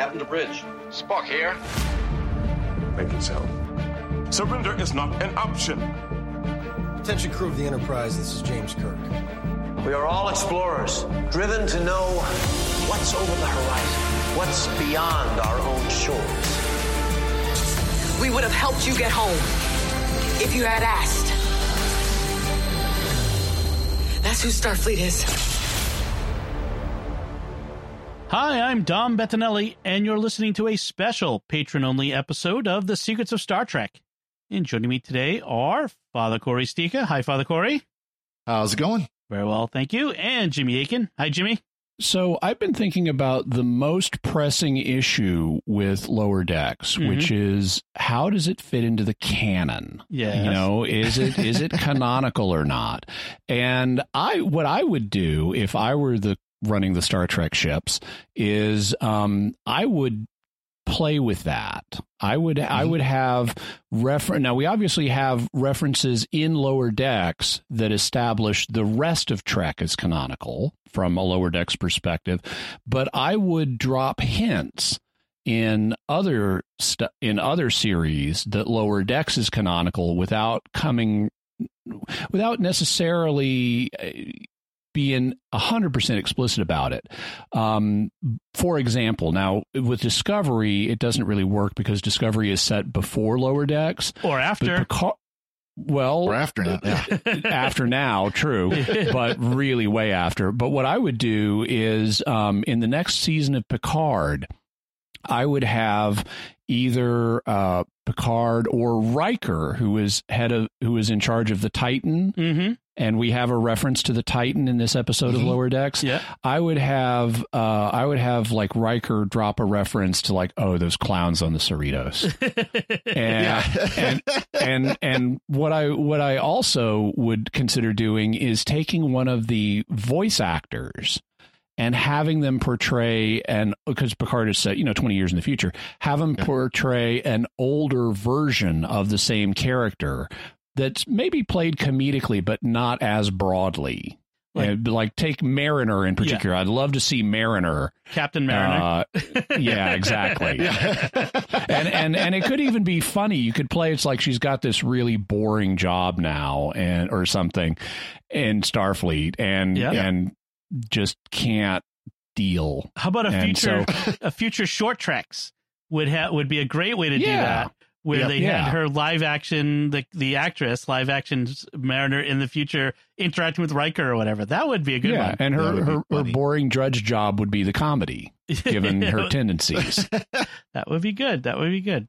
Captain to bridge. Spock here. Make it so. Surrender is not an option. Attention crew of the Enterprise, this is James Kirk. We are all explorers, driven to know what's over the horizon, what's beyond our own shores. We would have helped you get home if you had asked. That's who Starfleet is. Hi, I'm Dom Bettinelli, and you're listening to a special patron only episode of The Secrets of Star Trek. And joining me today are Father Cory Sticha. Hi, Father Cory. How's it going? Very well, thank you. And Jimmy Akin. Hi, Jimmy. So I've been thinking about the most pressing issue with Lower Decks, Mhm. which is how does it fit into the canon? Yeah. You know, is it is it canonical or not? And I what I would do if I were the running the Star Trek ships is um I would play with that. I would I would have refer now we obviously have references in lower decks that establish the rest of Trek as canonical from a lower decks perspective, but I would drop hints in other stu- in other series that lower decks is canonical without coming without necessarily uh, being 100% explicit about it. Um, for example, now with Discovery, it doesn't really work because Discovery is set before Lower Decks. Or after. Picard, well, Or after now. Yeah. after now, true, but really way after. But what I would do is um, in the next season of Picard, I would have either uh, Picard or Riker, who is head of, who is in charge of the Titan, mm-hmm. And we have a reference to the Titan in this episode of Mhm. Lower Decks. Yeah. I would have, uh, I would have like Riker drop a reference to like, oh, those clowns on the Cerritos and Yeah. and and and what I what I also would consider doing is taking one of the voice actors and having them portray and because Picard is set, you know, 20 years in the future, have them portray an older version of the same character that's maybe played comedically but not as broadly. Like- And, like take Mariner in particular. I'd love to see Mariner Captain Mariner. uh, yeah, exactly. and and and it could even be funny. You could play it's like she's got this really boring job now, and or something, in Starfleet, and Yeah. and just can't deal. How about a and future so- a future short treks would have would be a great way to do that. Where Yep. they Yeah. had her live action the the actress live action Mariner in the future interacting with Riker or whatever. That would be a good yeah, one. and her her, her boring drudge job would be the comedy, given her tendencies. That would be good. That would be good.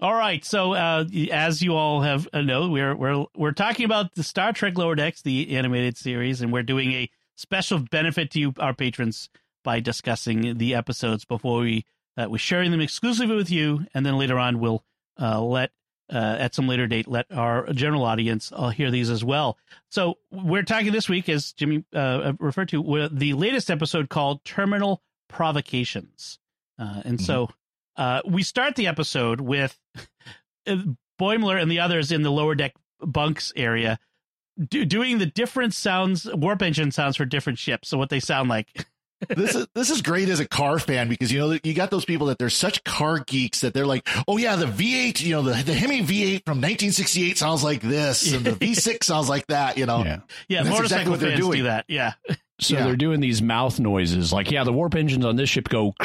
All right. So, uh, as you all have uh, know, we're we're we're talking about the Star Trek Lower Decks, the animated series, and we're doing a special benefit to you, our patrons, by discussing the episodes before we uh, we're sharing them exclusively with you, and then later on we'll uh, let uh, at some later date let our general audience uh, hear these as well. So we're talking this week, as Jimmy uh, referred to, with the latest episode called Terminal Provocations, uh, and so uh, we start the episode with uh, Boimler and the others in the lower deck bunks area do, doing the different sounds, warp engine sounds for different ships. So what they sound like. this is this is great as a car fan because you know you got those people that they're such car geeks that they're like, oh yeah, the V8, you know, the the Hemi V8 from 1968 sounds like this, and the V6 sounds like that. You know, Yeah. Yeah, That's motorcycle exactly what they're fans do doing. that. Yeah. So Yeah. they're doing these mouth noises, like yeah, the warp engines on this ship go.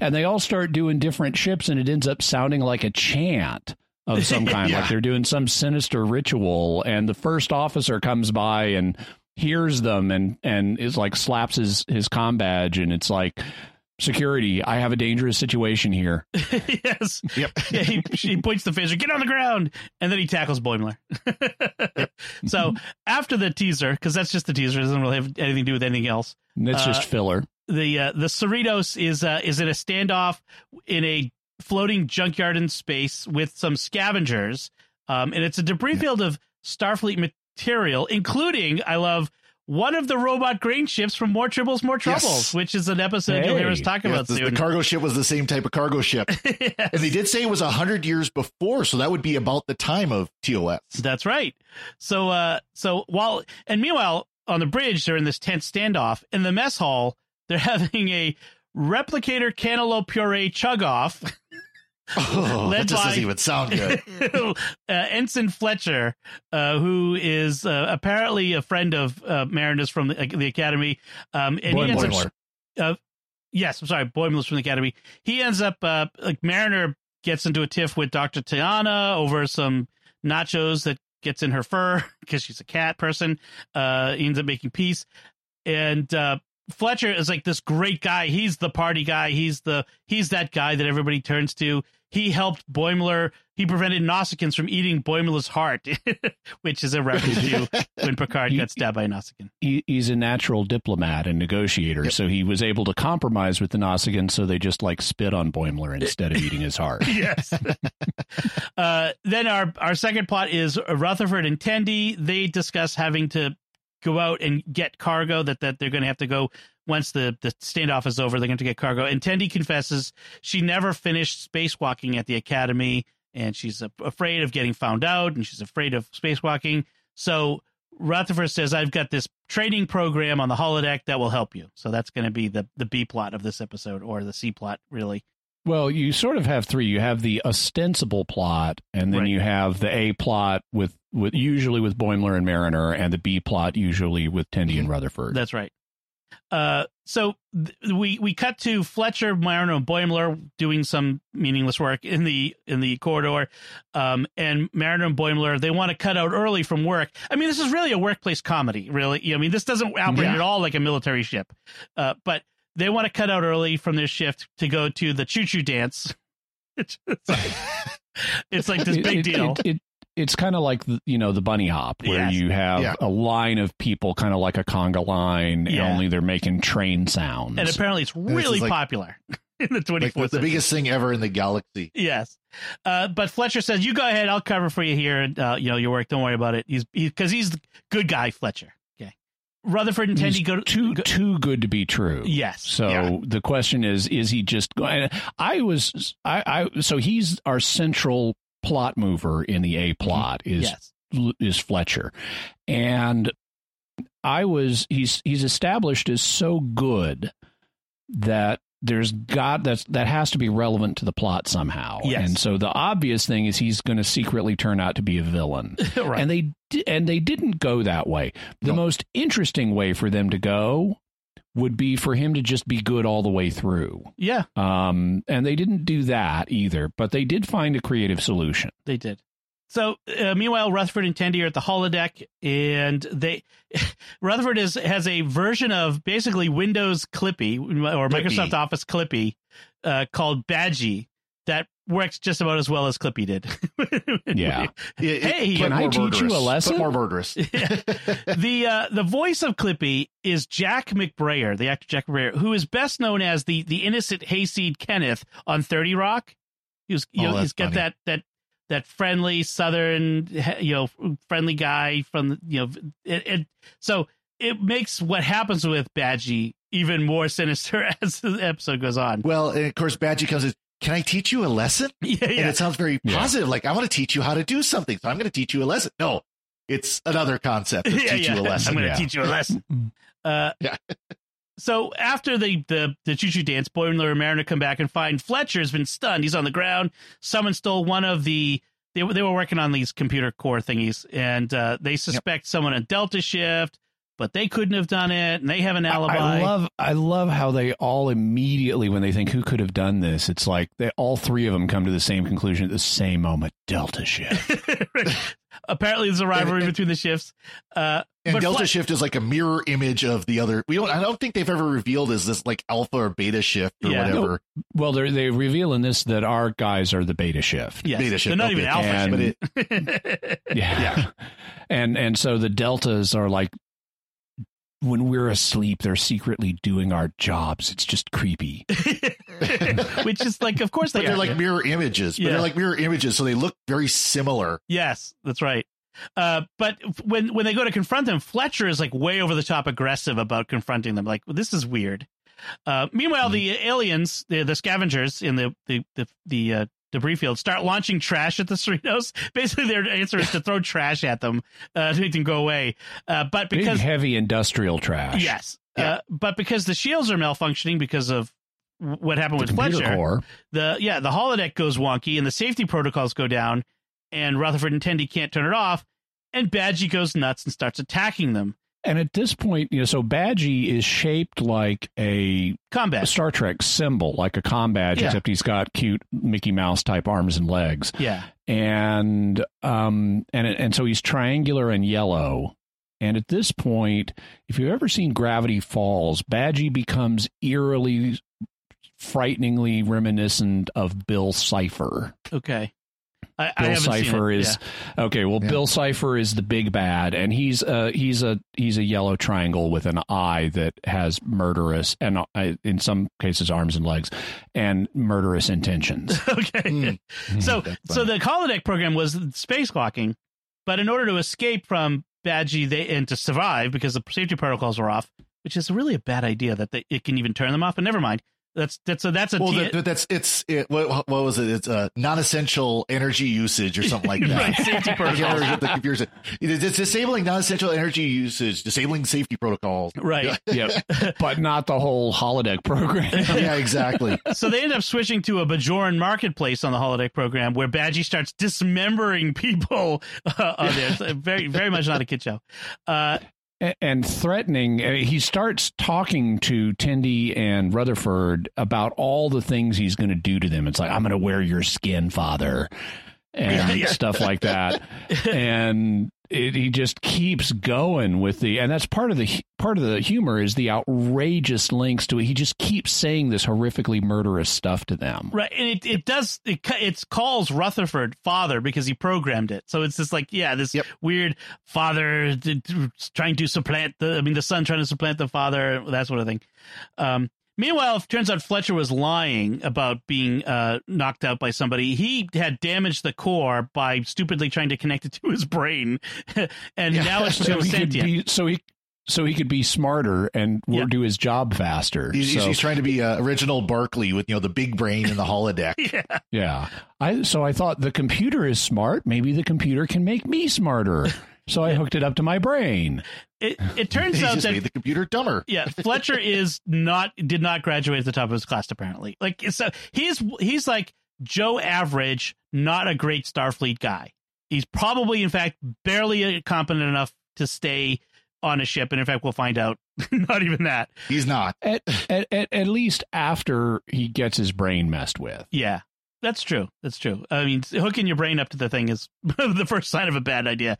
and they all start doing different ships, and it ends up sounding like a chant of some kind, Yeah. like they're doing some sinister ritual. And the first officer comes by and hears them, and and is like slaps his his com badge, and it's like. Security, I have a dangerous situation here. yes. Yep. Yeah, he, he points the phaser, get on the ground, and then he tackles Boimler. so after the teaser, because that's just the teaser, it doesn't really have anything to do with anything else. And it's Uh, just filler. the uh, the Cerritos is uh, is in a standoff in a floating junkyard in space with some scavengers, um, and it's a debris field of Starfleet material, including I love one of the robot grain ships from More Tribbles, More Troubles, Yes. which is an episode you'll hear us talk Yeah, about the, the cargo ship was the same type of cargo ship, Yes. and they did say it was hundred years before, so that would be about the time of TOS. That's right. So uh so while and meanwhile on the bridge they're in this tense standoff. In the mess hall, they're having a Replicator Cantaloupe Puree Chug Off. Oh, Led that just by- doesn't even sound good. uh, Ensign Fletcher, uh, who is uh, apparently a friend of uh, Mariners from the, the Academy, um, and he ends up uh, yes, I'm sorry, Boimler's from the Academy. He ends up uh, like Mariner gets into a tiff with Doctor T'Ana over some nachos that gets in her fur because she's a cat person. Uh, he ends up making peace, and uh, Fletcher is like this great guy. He's the party guy. He's the he's that guy that everybody turns to. He helped Boimler. He prevented Nausicaans from eating Boimler's heart, which is a reference to when Picard got stabbed by Nausicaan. He, he's a natural diplomat and negotiator, so he was able to compromise with the Nausicaan, so they just like spit on Boimler instead of eating his heart. yes. uh, then our our second plot is Rutherford and Tendi. They discuss having to go out and get cargo that that they're going to have to go once the the standoff is over. They're going to get cargo. And Tendi confesses she never finished spacewalking at the academy, and she's afraid of getting found out, and she's afraid of spacewalking. So. Rutherford says, "I've got this training program on the holodeck that will help you." So that's going to be the the B plot of this episode, or the C plot, really. Well, you sort of have three. You have the ostensible plot, and then Right. you have the A plot with, with usually with Boimler and Mariner, and the B plot usually with Tendi and mm-hmm. Rutherford. That's right. Uh, so th- we we cut to Fletcher, Mariner, and Boimler doing some meaningless work in the in the corridor, um, and Mariner and Boimler they want to cut out early from work. I mean, this is really a workplace comedy, really. I mean, this doesn't operate Yeah. at all like a military ship, uh, but they want to cut out early from their shift to go to the choo choo dance. it's, like, it's like this big it- deal. It, it, it's kind of like the, you know the bunny hop, where Yes. you have Yeah. a line of people, kind of like a conga line, Yeah. only they're making train sounds. and apparently, it's really like- popular in the 24th Like the, the biggest thing ever in the galaxy. Yes. Uh, but Fletcher says, "You go ahead. I'll cover for you here. And, uh, you know your work. Don't worry about it. He's because he's the good guy, Fletcher. Okay. Rutherford and He's go to too go- too good to be true. Yes. So Yeah. the question is, is he just going? I was, I, I, so he's our central plot mover in the A mm-hmm. plot is yes. is Fletcher, and I was he's he's established as so good that there's got that's that has to be relevant to the plot somehow. Yes. And so the obvious thing is he's going to secretly turn out to be a villain. right. And they and they didn't go that way. The No. most interesting way for them to go would be for him to just be good all the way through. yeah, Um, and they didn't do that either, but they did find a creative solution. they did. So uh, meanwhile, Rutherford and Tendi are at the holodeck, and they Rutherford is has a version of basically Windows Clippy or Microsoft Office Clippy uh, called Badgey that works just about as well as Clippy did. Yeah. It- it- Hey, can I more teach you a lesson? But more murderous. the uh, the voice of Clippy is Jack McBrayer, the actor Jack McBrayer, who is best known as the the innocent hayseed Kenneth on Thirty Rock. He was, you Oh, know, that's he's got funny. that that that friendly Southern, you know, friendly guy from you know, it, it so it makes what happens with Badgey even more sinister as the episode goes on. Well, and of course, Badgey comes in. Can I teach you a lesson? Yeah, And it sounds very Yeah. positive. Like I want to teach you how to do something, so I'm going to teach you a lesson. No, it's another concept. Of yeah, teach yeah. you a lesson. I'm going to yeah. teach you a lesson. Uh, Yeah. so after the the the choo choo dance, Boimler and Mariner come back and find Fletcher's been stunned. He's on the ground. Someone stole one of the. They were they were working on these computer core thingies, and uh, they suspect someone at Delta Shift, but they couldn't have done it, and they have an alibi. I love I love how they all immediately when they think who could have done this, it's like they all three of them come to the same conclusion at the same moment. Delta shift. Apparently, there's a rivalry between the shifts. Uh, And Delta Flet- Shift is like a mirror image of the other. We don't. I don't think they've ever revealed is this like Alpha or Beta Shift or Yeah. whatever. well, they they reveal in this that our guys are the beta shift. yes, Beta Shift. they're shift, not okay. even alpha And- shift. Yeah. and and so the deltas are like when we're asleep, they're secretly doing our jobs. It's just creepy. Which is like, of course, But they they're are. like mirror images. But Yeah. they're like mirror images, so they look very similar. Yes, that's right. Uh, but when when they go to confront them, Fletcher is like way over the top aggressive about confronting them. Like this is weird. Uh, meanwhile, the aliens, the the scavengers in the the the, the uh, debris field, start launching trash at the Cerritos. Basically, their answer is to throw trash at them uh, to make them go away. Uh, but Big because heavy industrial trash. Yes. Yeah. Uh, but because the shields are malfunctioning because of what happened The with Fletcher. core. The yeah, the holodeck goes wonky and the safety protocols go down, and Rutherford and Tendi can't turn it off, and Badgey goes nuts and starts attacking them. And at this point, you know, so Badgey is shaped like a Combat. Star Trek symbol, like a com badge, Yeah. except he's got cute Mickey Mouse type arms and legs. Yeah. and um and and so he's triangular and yellow and at this point if you've ever seen gravity falls badgey becomes eerily frighteningly reminiscent of bill cipher Okay. I, I bill haven't seen cipher it. is okay well Yeah. bill cipher is the big bad and he's uh he's a he's a yellow triangle with an eye that has murderous and uh, in some cases arms and legs and murderous intentions Yeah. okay. so That's so the holodeck program was spacewalking, but in order to escape from Badgey they and to survive because the safety protocols were off, which is really a bad idea that they, it can even turn them off. But never mind. That's that's a that's a Well, T- that, that's it's it, what, what was it? It's uh, non-essential energy usage or something like that. Right, safety I can't protocols. the computers. It's disabling non-essential energy usage, disabling safety protocols. right. yep but not the whole holodeck program Yeah, exactly. so they end up switching to a Bajoran marketplace on the holodeck program where Badgey starts dismembering people uh, on there. It's very, very much not a kid show. Uh, A- and threatening. uh, He starts talking to Tendi and Rutherford about all the things he's going to do to them. It's like I'm going to wear your skin, father, and Yeah, yeah. stuff like that. and it, he just keeps going with the, and that's part of the part of the humor is the outrageous links to it. He just keeps saying this horrifically murderous stuff to them. right. And it, it does, it, it calls Rutherford father because he programmed it. So it's just like, yeah, this Yep. weird father trying to supplant the, I mean, the son trying to supplant the father, that sort of thing. Um, Meanwhile, it turns out Fletcher was lying about being uh, knocked out by somebody. He had damaged the core by stupidly trying to connect it to his brain, and now it's So so he could sentient. be, so he, so he could be smarter and Yeah. do his job faster. He's, So- he's trying to be uh, original Barkley with you know the big brain and the holodeck. yeah. Yeah. I so I thought the computer is smart. Maybe the computer can make me smarter. So I hooked it up to my brain. It it turns out just that made the computer dumber. yeah, Fletcher is not did not graduate at the top of his class apparently. Like so he's he's like Joe average, not a great Starfleet guy. He's probably in fact barely competent enough to stay on a ship and in fact we'll find out not even that. He's not. At, at at at least after he gets his brain messed with. Yeah. That's true. That's true. I mean, hooking your brain up to the thing is the first sign of a bad idea.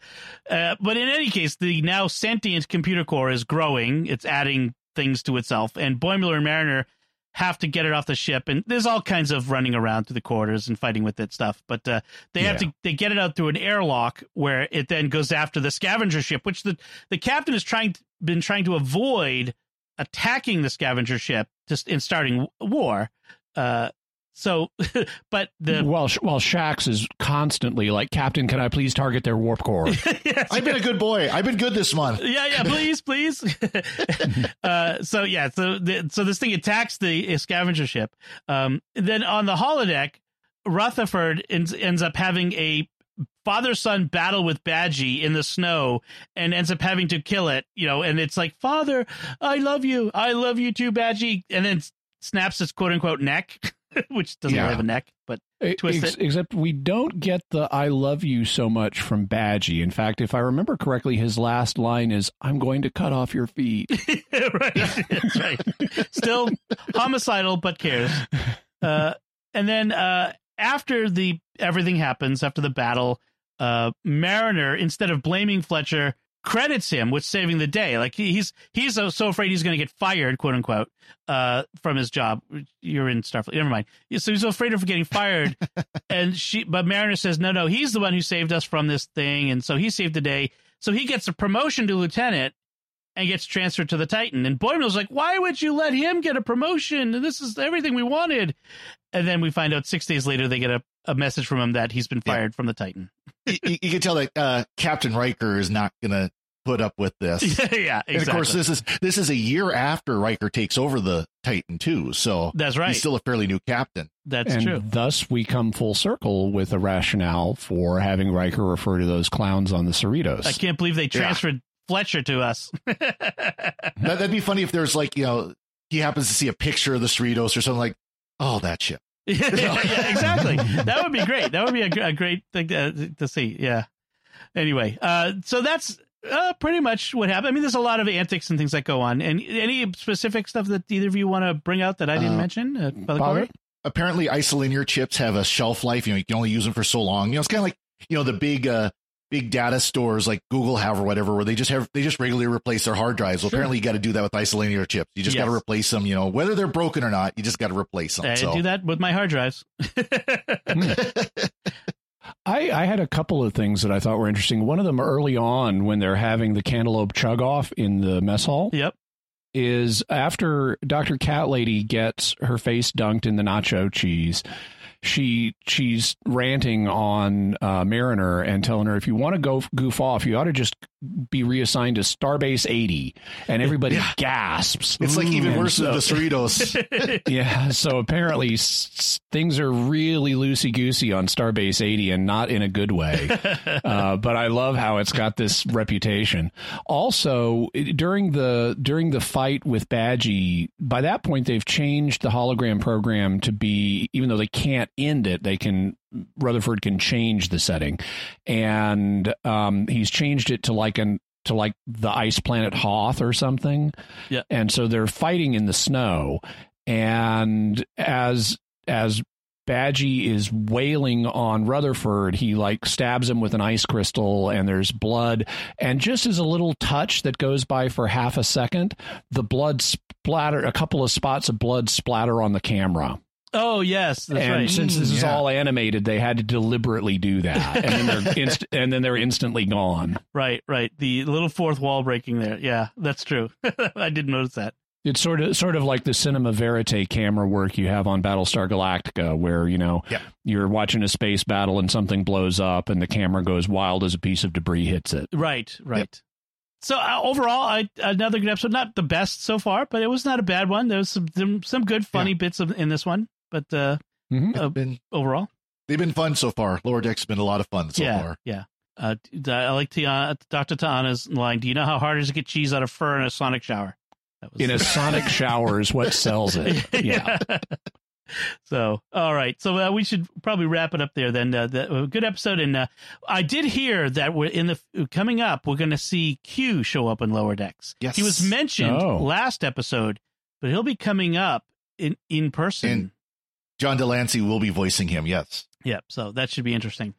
Uh, but in any case, the now sentient computer core is growing. It's adding things to itself, and Boimler and Mariner have to get it off the ship. And there's all kinds of running around through the corridors and fighting with it stuff. But uh, they have to they get it out through an airlock where it then goes after the scavenger ship, which the the captain has trying been trying to avoid attacking the scavenger ship just in starting war. Uh, so, but the While Sh- while Shaxs is constantly like, Captain, can I please target their warp core? yes, I've been a good boy. I've been good this month. yeah, yeah, please, please. uh, so yeah, so the, so this thing attacks the scavenger ship. Um, then on the holodeck, Rutherford ends, ends up having a father son battle with Badgey in the snow and ends up having to kill it. You know, and it's like, Father, I love you, I love you too, Badgey, and then snaps its quote unquote neck, which doesn't Yeah. really have a neck, but Twist Ex- it. Except we don't get the "I love you so much" from Badgey. In fact, if I remember correctly, his last line is "I'm going to cut off your feet." right. That's right. Still homicidal, but cares. Uh, and then uh, after the everything happens, after the battle, uh, Mariner, instead of blaming Fletcher, credits him with saving the day. Like he's he's so, so afraid he's going to get fired, quote unquote, uh, from his job. You're in Starfleet. Never mind. So he's afraid of getting fired. and she, but Mariner says, no, no, he's the one who saved us from this thing, and so he saved the day. So he gets a promotion to lieutenant and gets transferred to the Titan. And Boimler's like, why would you let him get a promotion? This is everything we wanted. And then we find out six days later they get a, a message from him that he's been Yeah. fired from the Titan. You, you you can tell that uh, Captain Riker is not going to put up with this. yeah, exactly. And of course, this is this is a year after Riker takes over the Titan too. So That's right. he's still a fairly new captain. That's and true. thus we come full circle with a rationale for having Riker refer to those clowns on the Cerritos. I can't believe they transferred Fletcher to us. That, that'd be funny if there's like you know he happens to see a picture of the Cerritos or something like, oh, that ship. yeah, yeah, exactly. That would be great. That would be a, a great thing to, to see. Yeah. Anyway, uh, so that's uh, pretty much what happened. I mean, there's a lot of antics and things that go on. And any specific stuff that either of you want to bring out that I didn't Uh, mention, uh, Father? Apparently, isolinear chips have a shelf life. You know, you can only use them for so long. You know, it's kind of like you know the big uh big data stores like Google have or whatever, where they just have they just regularly replace their hard drives. Well, Sure. apparently, you got to do that with isolinear chips. You just got to replace them. You know, whether they're broken or not, you just got to replace them. I so. do that with my hard drives. Hmm. I, I had a couple of things that I thought were interesting. One of them early on when they're having the cantaloupe chug off in the mess hall yep. is after Dr. Cat Lady gets her face dunked in the nacho cheese. She she's ranting on uh, Mariner and telling her if you want to go goof off, you ought to just be reassigned to Starbase 80, and everybody Yeah. gasps. It's like even worse so- than the Cerritos. yeah, so apparently s- things are really loosey goosey on Starbase 80 and not in a good way. uh, but I love how it's got this reputation. Also, it- during the during the fight with Badgey, by that point they've changed the hologram program to be even though they can't end it, they can Rutherford can change the setting, and um, he's changed it to like an to like the ice planet Hoth or something. Yeah. and so they're fighting in the snow, and as as Badgey is wailing on Rutherford. He like stabs him with an ice crystal, and there's blood. And just as a little touch that goes by for half a second, the blood splatter. A couple of spots of blood splatter on the camera. Oh, yes. That's and right. since this is yeah. all animated, they had to deliberately do that, and then they're inst- and then they're instantly gone. Right, right. The little fourth wall breaking there. Yeah, that's true. I didn't notice that. It's sort of sort of like the cinema verite camera work you have on Battlestar Galactica, where you know Yeah. you're watching a space battle and something blows up, and the camera goes wild as a piece of debris hits it. Right, right. So uh, overall, I, another good episode. Not the best so far, but it was not a bad one. There was some some, some good, funny bits of, in this one. But uh, Mhm. uh, been, overall, they've been fun so far. Lower Deck's been a lot of fun so yeah, far. yeah. Uh, d- I like T'Ana, Dr. T'Ana's line. Do you know how hard it is to get cheese out of fur in a sonic shower? That was In a sonic shower is what sells it. Yeah. so, all right. So uh, we should probably wrap it up there then. Uh, the, a good episode. And uh, I did hear that we're in the coming up, we're going to see Q show up in Lower Decks. Yes. He was mentioned Oh. last episode, but he'll be coming up in, in person. In- John de Lancie will be voicing him. Yes. Yep. So that should be interesting.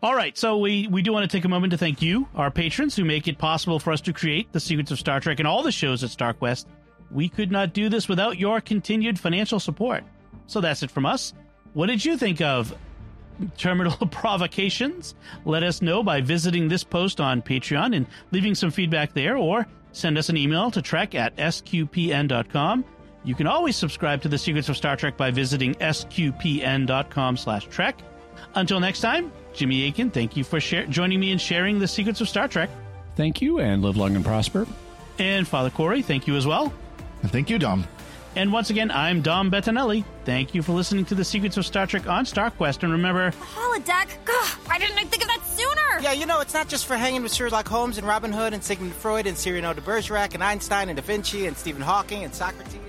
All right. So we, we do want to take a moment to thank you, our patrons, who make it possible for us to create the secrets of Star Trek and all the shows at StarQuest. We could not do this without your continued financial support. So that's it from us. What did you think of Terminal Provocations? Let us know by visiting this post on Patreon and leaving some feedback there, or send us an email to trek at sqpn.com. You can always subscribe to the Secrets of Star Trek by visiting sqpn.com slash trek. Until next time, Jimmy Akin, thank you for share- joining me in sharing the Secrets of Star Trek. Thank you, and live long and prosper. And Father Cory, thank you as well. Thank you, Dom. And once again, I'm Dom Bettinelli. Thank you for listening to the Secrets of Star Trek on StarQuest. And remember, Holodeck? Gah, why didn't I think of that sooner? Yeah, you know, it's not just for hanging with Sherlock Holmes and Robin Hood and Sigmund Freud and Cyrano de Bergerac and Einstein and Da Vinci and Stephen Hawking and Socrates.